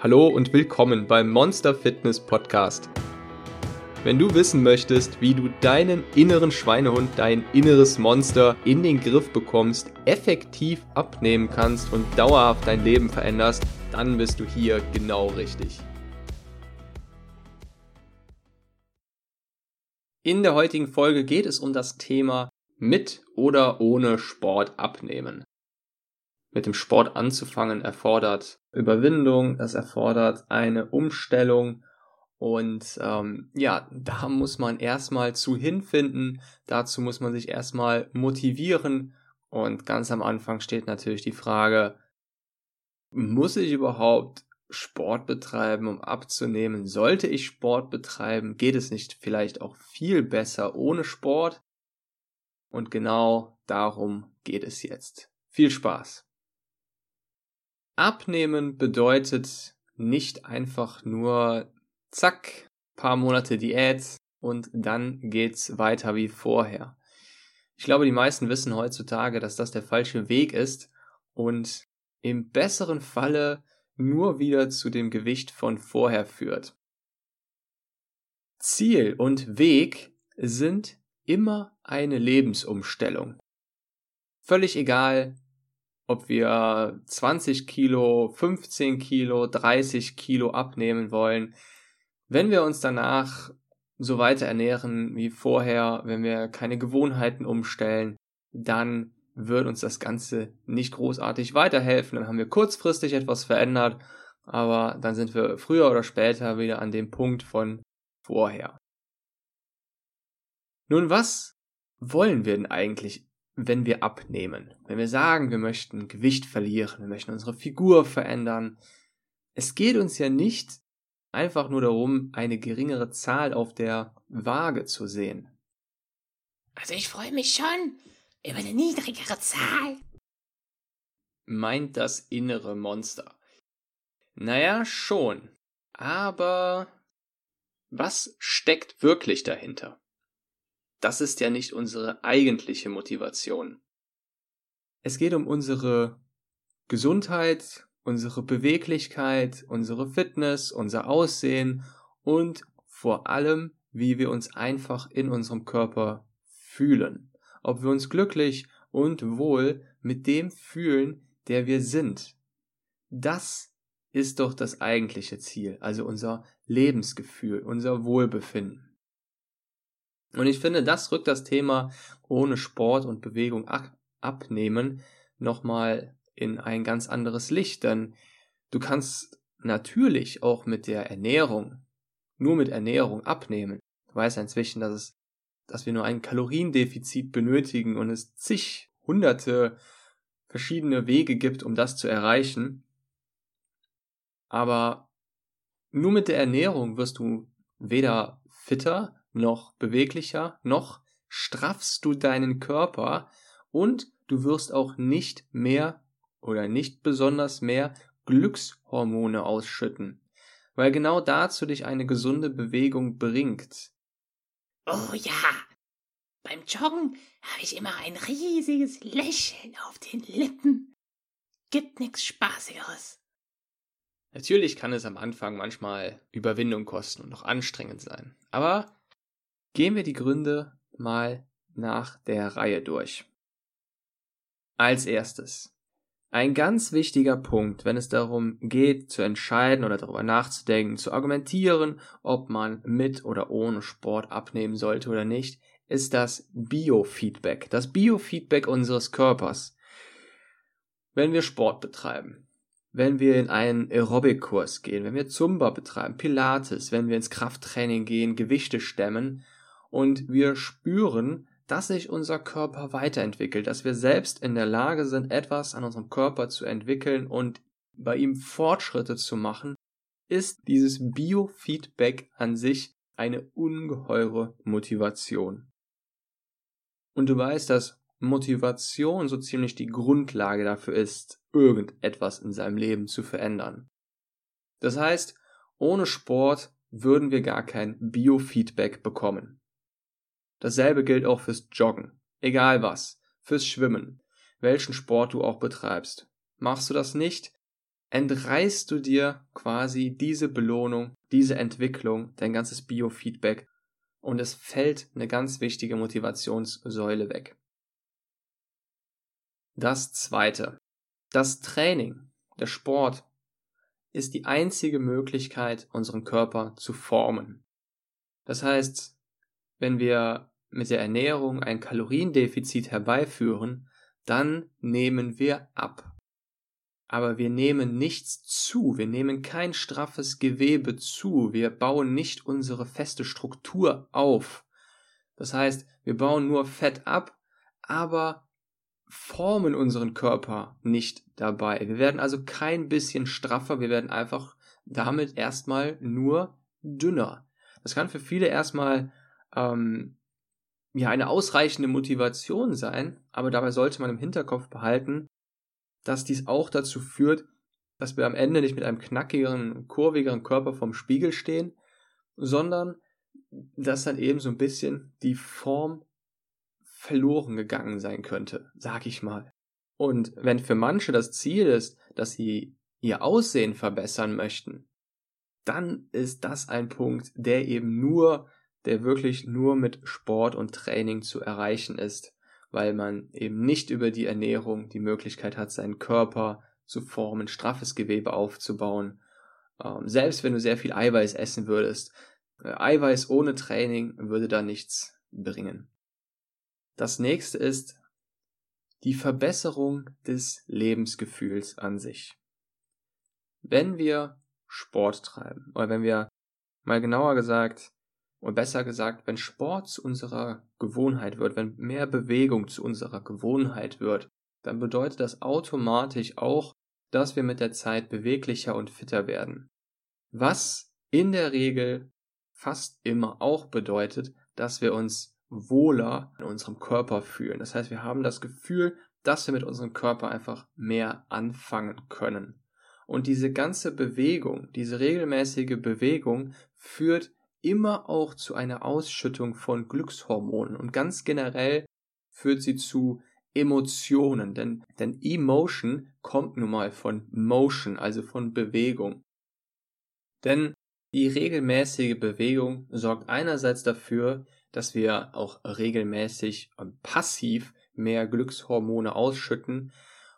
Hallo und willkommen beim Monster Fitness Podcast. Wenn du wissen möchtest, wie du deinen inneren Schweinehund, dein inneres Monster in den Griff bekommst, effektiv abnehmen kannst und dauerhaft dein Leben veränderst, dann bist du hier genau richtig. In der heutigen Folge geht es um das Thema mit oder ohne Sport abnehmen mit dem Sport anzufangen erfordert Überwindung, es erfordert eine Umstellung und ähm, ja, da muss man erstmal zu hinfinden, dazu muss man sich erstmal motivieren und ganz am Anfang steht natürlich die Frage, muss ich überhaupt Sport betreiben, um abzunehmen? Sollte ich Sport betreiben? Geht es nicht vielleicht auch viel besser ohne Sport? Und genau darum geht es jetzt. Viel Spaß! Abnehmen bedeutet nicht einfach nur zack, paar Monate Diät und dann geht's weiter wie vorher. Ich glaube, die meisten wissen heutzutage, dass das der falsche Weg ist und im besseren Falle nur wieder zu dem Gewicht von vorher führt. Ziel und Weg sind immer eine Lebensumstellung. Völlig egal, ob wir 20 Kilo, 15 Kilo, 30 Kilo abnehmen wollen. Wenn wir uns danach so weiter ernähren wie vorher, wenn wir keine Gewohnheiten umstellen, dann wird uns das Ganze nicht großartig weiterhelfen. Dann haben wir kurzfristig etwas verändert, aber dann sind wir früher oder später wieder an dem Punkt von vorher. Nun, was wollen wir denn eigentlich wenn wir abnehmen. Wenn wir sagen, wir möchten Gewicht verlieren, wir möchten unsere Figur verändern. Es geht uns ja nicht einfach nur darum, eine geringere Zahl auf der Waage zu sehen. Also ich freue mich schon über eine niedrigere Zahl. Meint das innere Monster. Naja, schon. Aber was steckt wirklich dahinter? Das ist ja nicht unsere eigentliche Motivation. Es geht um unsere Gesundheit, unsere Beweglichkeit, unsere Fitness, unser Aussehen und vor allem, wie wir uns einfach in unserem Körper fühlen. Ob wir uns glücklich und wohl mit dem fühlen, der wir sind. Das ist doch das eigentliche Ziel, also unser Lebensgefühl, unser Wohlbefinden. Und ich finde, das rückt das Thema ohne Sport und Bewegung abnehmen nochmal in ein ganz anderes Licht, denn du kannst natürlich auch mit der Ernährung, nur mit Ernährung abnehmen. Du weißt ja inzwischen, dass es, dass wir nur ein Kaloriendefizit benötigen und es zig hunderte verschiedene Wege gibt, um das zu erreichen. Aber nur mit der Ernährung wirst du weder fitter noch beweglicher, noch straffst du deinen Körper und du wirst auch nicht mehr oder nicht besonders mehr Glückshormone ausschütten, weil genau dazu dich eine gesunde Bewegung bringt. Oh ja, beim Joggen habe ich immer ein riesiges Lächeln auf den Lippen. Gibt nichts Spaßigeres. Natürlich kann es am Anfang manchmal Überwindung kosten und noch anstrengend sein, aber Gehen wir die Gründe mal nach der Reihe durch. Als erstes. Ein ganz wichtiger Punkt, wenn es darum geht, zu entscheiden oder darüber nachzudenken, zu argumentieren, ob man mit oder ohne Sport abnehmen sollte oder nicht, ist das Biofeedback. Das Biofeedback unseres Körpers. Wenn wir Sport betreiben, wenn wir in einen Aerobic-Kurs gehen, wenn wir Zumba betreiben, Pilates, wenn wir ins Krafttraining gehen, Gewichte stemmen, und wir spüren, dass sich unser Körper weiterentwickelt, dass wir selbst in der Lage sind, etwas an unserem Körper zu entwickeln und bei ihm Fortschritte zu machen, ist dieses Biofeedback an sich eine ungeheure Motivation. Und du weißt, dass Motivation so ziemlich die Grundlage dafür ist, irgendetwas in seinem Leben zu verändern. Das heißt, ohne Sport würden wir gar kein Biofeedback bekommen. Dasselbe gilt auch fürs Joggen. Egal was. Fürs Schwimmen. Welchen Sport du auch betreibst. Machst du das nicht, entreißt du dir quasi diese Belohnung, diese Entwicklung, dein ganzes Biofeedback und es fällt eine ganz wichtige Motivationssäule weg. Das zweite. Das Training, der Sport ist die einzige Möglichkeit, unseren Körper zu formen. Das heißt, wenn wir mit der Ernährung ein Kaloriendefizit herbeiführen, dann nehmen wir ab. Aber wir nehmen nichts zu, wir nehmen kein straffes Gewebe zu, wir bauen nicht unsere feste Struktur auf. Das heißt, wir bauen nur Fett ab, aber formen unseren Körper nicht dabei. Wir werden also kein bisschen straffer, wir werden einfach damit erstmal nur dünner. Das kann für viele erstmal ähm, ja eine ausreichende Motivation sein, aber dabei sollte man im Hinterkopf behalten, dass dies auch dazu führt, dass wir am Ende nicht mit einem knackigeren, kurvigeren Körper vom Spiegel stehen, sondern dass dann eben so ein bisschen die Form verloren gegangen sein könnte, sag ich mal. Und wenn für manche das Ziel ist, dass sie ihr Aussehen verbessern möchten, dann ist das ein Punkt, der eben nur, der wirklich nur mit Sport und Training zu erreichen ist weil man eben nicht über die Ernährung die Möglichkeit hat, seinen Körper zu formen, straffes Gewebe aufzubauen. Ähm, selbst wenn du sehr viel Eiweiß essen würdest, äh, Eiweiß ohne Training würde da nichts bringen. Das nächste ist die Verbesserung des Lebensgefühls an sich. Wenn wir Sport treiben, oder wenn wir mal genauer gesagt und besser gesagt, wenn Sport zu unserer Gewohnheit wird, wenn mehr Bewegung zu unserer Gewohnheit wird, dann bedeutet das automatisch auch, dass wir mit der Zeit beweglicher und fitter werden. Was in der Regel fast immer auch bedeutet, dass wir uns wohler in unserem Körper fühlen. Das heißt, wir haben das Gefühl, dass wir mit unserem Körper einfach mehr anfangen können. Und diese ganze Bewegung, diese regelmäßige Bewegung führt immer auch zu einer Ausschüttung von Glückshormonen. Und ganz generell führt sie zu Emotionen, denn, denn Emotion kommt nun mal von Motion, also von Bewegung. Denn die regelmäßige Bewegung sorgt einerseits dafür, dass wir auch regelmäßig und passiv mehr Glückshormone ausschütten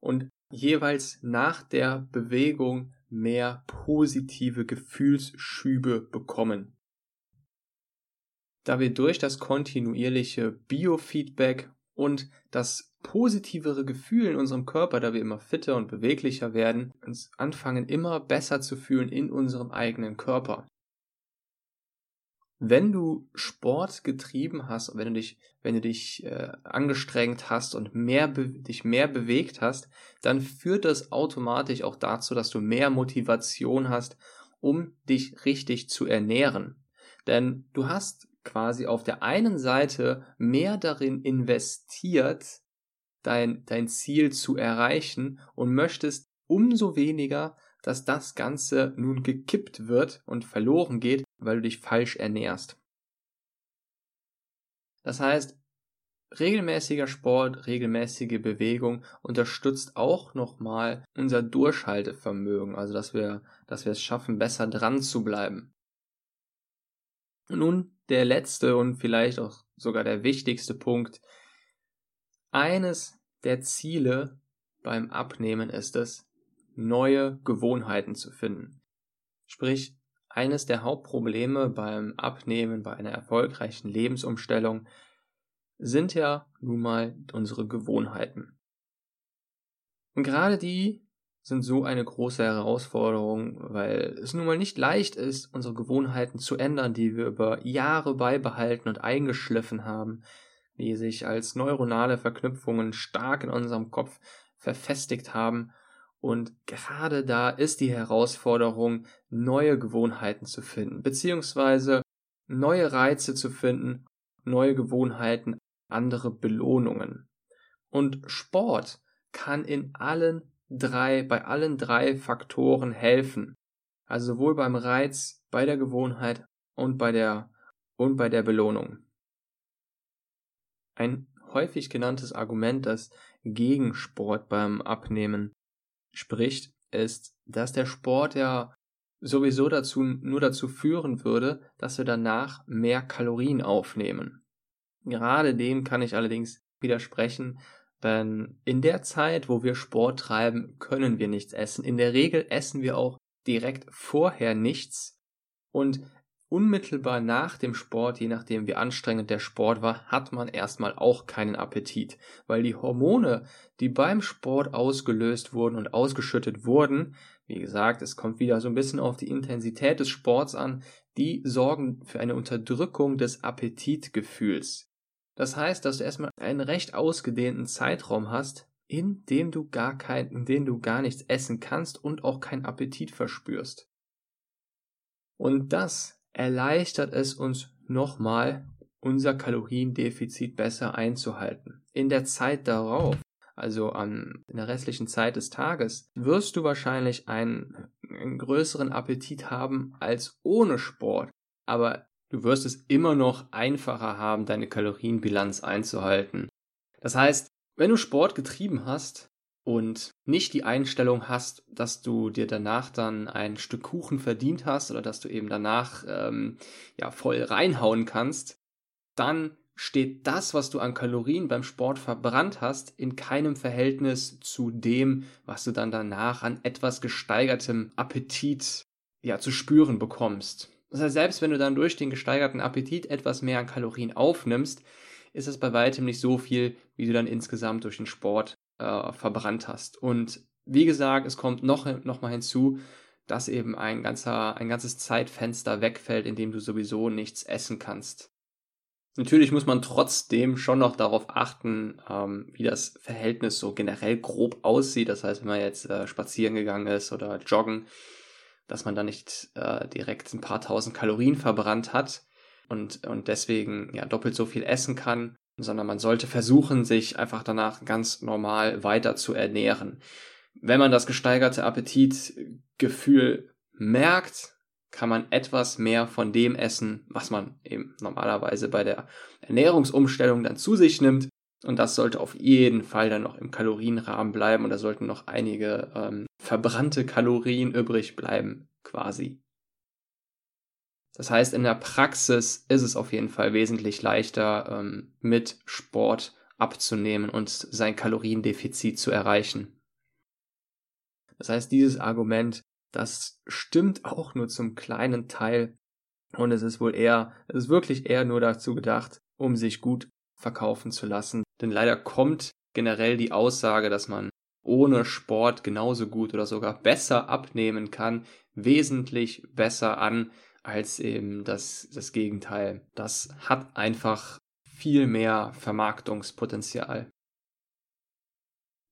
und jeweils nach der Bewegung mehr positive Gefühlsschübe bekommen da wir durch das kontinuierliche Biofeedback und das positivere Gefühl in unserem Körper, da wir immer fitter und beweglicher werden, uns anfangen immer besser zu fühlen in unserem eigenen Körper. Wenn du Sport getrieben hast, wenn du dich, wenn du dich äh, angestrengt hast und mehr dich mehr bewegt hast, dann führt das automatisch auch dazu, dass du mehr Motivation hast, um dich richtig zu ernähren. Denn du hast quasi auf der einen Seite mehr darin investiert, dein, dein Ziel zu erreichen und möchtest umso weniger, dass das Ganze nun gekippt wird und verloren geht, weil du dich falsch ernährst. Das heißt, regelmäßiger Sport, regelmäßige Bewegung unterstützt auch nochmal unser Durchhaltevermögen, also dass wir, dass wir es schaffen, besser dran zu bleiben. Nun der letzte und vielleicht auch sogar der wichtigste Punkt. Eines der Ziele beim Abnehmen ist es, neue Gewohnheiten zu finden. Sprich, eines der Hauptprobleme beim Abnehmen, bei einer erfolgreichen Lebensumstellung sind ja nun mal unsere Gewohnheiten. Und gerade die sind so eine große Herausforderung, weil es nun mal nicht leicht ist, unsere Gewohnheiten zu ändern, die wir über Jahre beibehalten und eingeschliffen haben, die sich als neuronale Verknüpfungen stark in unserem Kopf verfestigt haben. Und gerade da ist die Herausforderung, neue Gewohnheiten zu finden, beziehungsweise neue Reize zu finden, neue Gewohnheiten, andere Belohnungen. Und Sport kann in allen drei, bei allen drei Faktoren helfen. Also sowohl beim Reiz, bei der Gewohnheit und bei der, und bei der Belohnung. Ein häufig genanntes Argument, das gegen Sport beim Abnehmen spricht, ist, dass der Sport ja sowieso dazu, nur dazu führen würde, dass wir danach mehr Kalorien aufnehmen. Gerade dem kann ich allerdings widersprechen, denn in der Zeit, wo wir Sport treiben, können wir nichts essen. In der Regel essen wir auch direkt vorher nichts und unmittelbar nach dem Sport, je nachdem wie anstrengend der Sport war, hat man erstmal auch keinen Appetit, weil die Hormone, die beim Sport ausgelöst wurden und ausgeschüttet wurden, wie gesagt, es kommt wieder so ein bisschen auf die Intensität des Sports an, die sorgen für eine Unterdrückung des Appetitgefühls. Das heißt, dass du erstmal einen recht ausgedehnten Zeitraum hast, in dem du gar kein, in dem du gar nichts essen kannst und auch keinen Appetit verspürst. Und das erleichtert es uns nochmal, unser Kaloriendefizit besser einzuhalten. In der Zeit darauf, also an, in der restlichen Zeit des Tages, wirst du wahrscheinlich einen, einen größeren Appetit haben als ohne Sport. Aber du wirst es immer noch einfacher haben, deine Kalorienbilanz einzuhalten. Das heißt, wenn du Sport getrieben hast und nicht die Einstellung hast, dass du dir danach dann ein Stück Kuchen verdient hast oder dass du eben danach ähm, ja voll reinhauen kannst, dann steht das, was du an Kalorien beim Sport verbrannt hast, in keinem Verhältnis zu dem, was du dann danach an etwas gesteigertem Appetit ja zu spüren bekommst. Das heißt, selbst wenn du dann durch den gesteigerten Appetit etwas mehr an Kalorien aufnimmst, ist es bei weitem nicht so viel, wie du dann insgesamt durch den Sport äh, verbrannt hast. Und wie gesagt, es kommt noch, noch mal hinzu, dass eben ein ganzer, ein ganzes Zeitfenster wegfällt, in dem du sowieso nichts essen kannst. Natürlich muss man trotzdem schon noch darauf achten, ähm, wie das Verhältnis so generell grob aussieht. Das heißt, wenn man jetzt äh, spazieren gegangen ist oder joggen, dass man da nicht äh, direkt ein paar tausend Kalorien verbrannt hat und, und deswegen ja doppelt so viel essen kann, sondern man sollte versuchen, sich einfach danach ganz normal weiter zu ernähren. Wenn man das gesteigerte Appetitgefühl merkt, kann man etwas mehr von dem essen, was man eben normalerweise bei der Ernährungsumstellung dann zu sich nimmt. Und das sollte auf jeden Fall dann noch im Kalorienrahmen bleiben und da sollten noch einige ähm, verbrannte Kalorien übrig bleiben, quasi. Das heißt, in der Praxis ist es auf jeden Fall wesentlich leichter, ähm, mit Sport abzunehmen und sein Kaloriendefizit zu erreichen. Das heißt, dieses Argument das stimmt auch nur zum kleinen Teil. Und es ist wohl eher, es ist wirklich eher nur dazu gedacht, um sich gut verkaufen zu lassen. Denn leider kommt generell die Aussage, dass man ohne Sport genauso gut oder sogar besser abnehmen kann, wesentlich besser an als eben das, das Gegenteil. Das hat einfach viel mehr Vermarktungspotenzial.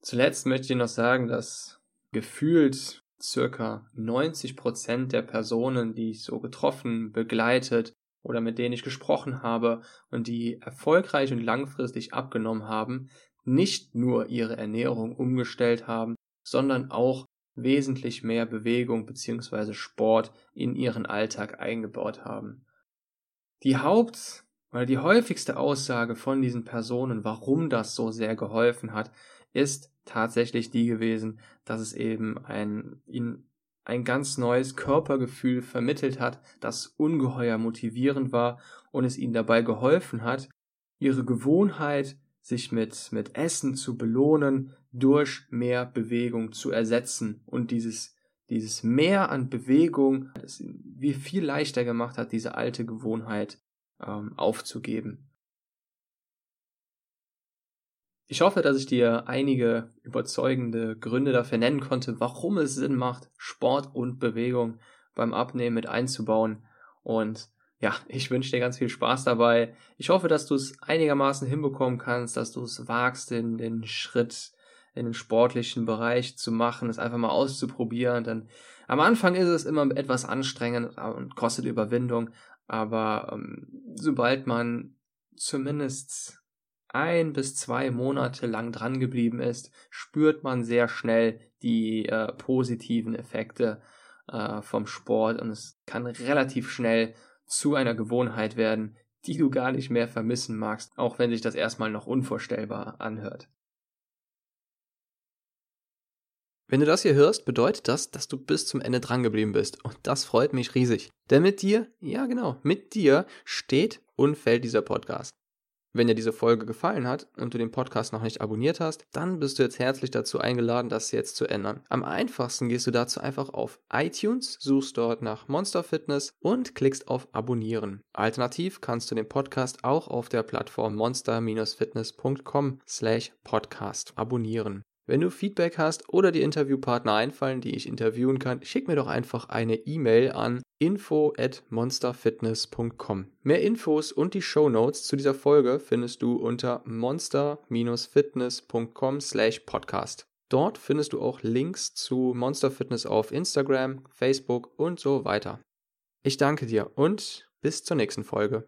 Zuletzt möchte ich noch sagen, dass gefühlt circa 90 Prozent der Personen, die ich so getroffen, begleitet oder mit denen ich gesprochen habe und die erfolgreich und langfristig abgenommen haben, nicht nur ihre Ernährung umgestellt haben, sondern auch wesentlich mehr Bewegung bzw. Sport in ihren Alltag eingebaut haben. Die Haupt- oder die häufigste Aussage von diesen Personen, warum das so sehr geholfen hat, ist tatsächlich die gewesen, dass es eben ein, ihnen ein ganz neues Körpergefühl vermittelt hat, das ungeheuer motivierend war und es ihnen dabei geholfen hat, ihre Gewohnheit, sich mit, mit Essen zu belohnen, durch mehr Bewegung zu ersetzen und dieses, dieses Mehr an Bewegung, das wie viel leichter gemacht hat, diese alte Gewohnheit ähm, aufzugeben. Ich hoffe, dass ich dir einige überzeugende Gründe dafür nennen konnte, warum es Sinn macht, Sport und Bewegung beim Abnehmen mit einzubauen. Und ja, ich wünsche dir ganz viel Spaß dabei. Ich hoffe, dass du es einigermaßen hinbekommen kannst, dass du es wagst, den, den Schritt in den sportlichen Bereich zu machen, es einfach mal auszuprobieren. Denn am Anfang ist es immer etwas anstrengend und kostet Überwindung. Aber ähm, sobald man zumindest ein bis zwei Monate lang dran geblieben ist, spürt man sehr schnell die äh, positiven Effekte äh, vom Sport und es kann relativ schnell zu einer Gewohnheit werden, die du gar nicht mehr vermissen magst, auch wenn sich das erstmal noch unvorstellbar anhört. Wenn du das hier hörst, bedeutet das, dass du bis zum Ende drangeblieben bist. Und das freut mich riesig. Denn mit dir, ja genau, mit dir steht und fällt dieser Podcast. Wenn dir diese Folge gefallen hat und du den Podcast noch nicht abonniert hast, dann bist du jetzt herzlich dazu eingeladen, das jetzt zu ändern. Am einfachsten gehst du dazu einfach auf iTunes, suchst dort nach Monster Fitness und klickst auf Abonnieren. Alternativ kannst du den Podcast auch auf der Plattform monster-fitness.com slash podcast abonnieren. Wenn du Feedback hast oder die Interviewpartner einfallen, die ich interviewen kann, schick mir doch einfach eine E-Mail an info at monsterfitness.com. Mehr Infos und die Show Notes zu dieser Folge findest du unter monster-fitness.com slash podcast. Dort findest du auch Links zu Monster Fitness auf Instagram, Facebook und so weiter. Ich danke dir und bis zur nächsten Folge.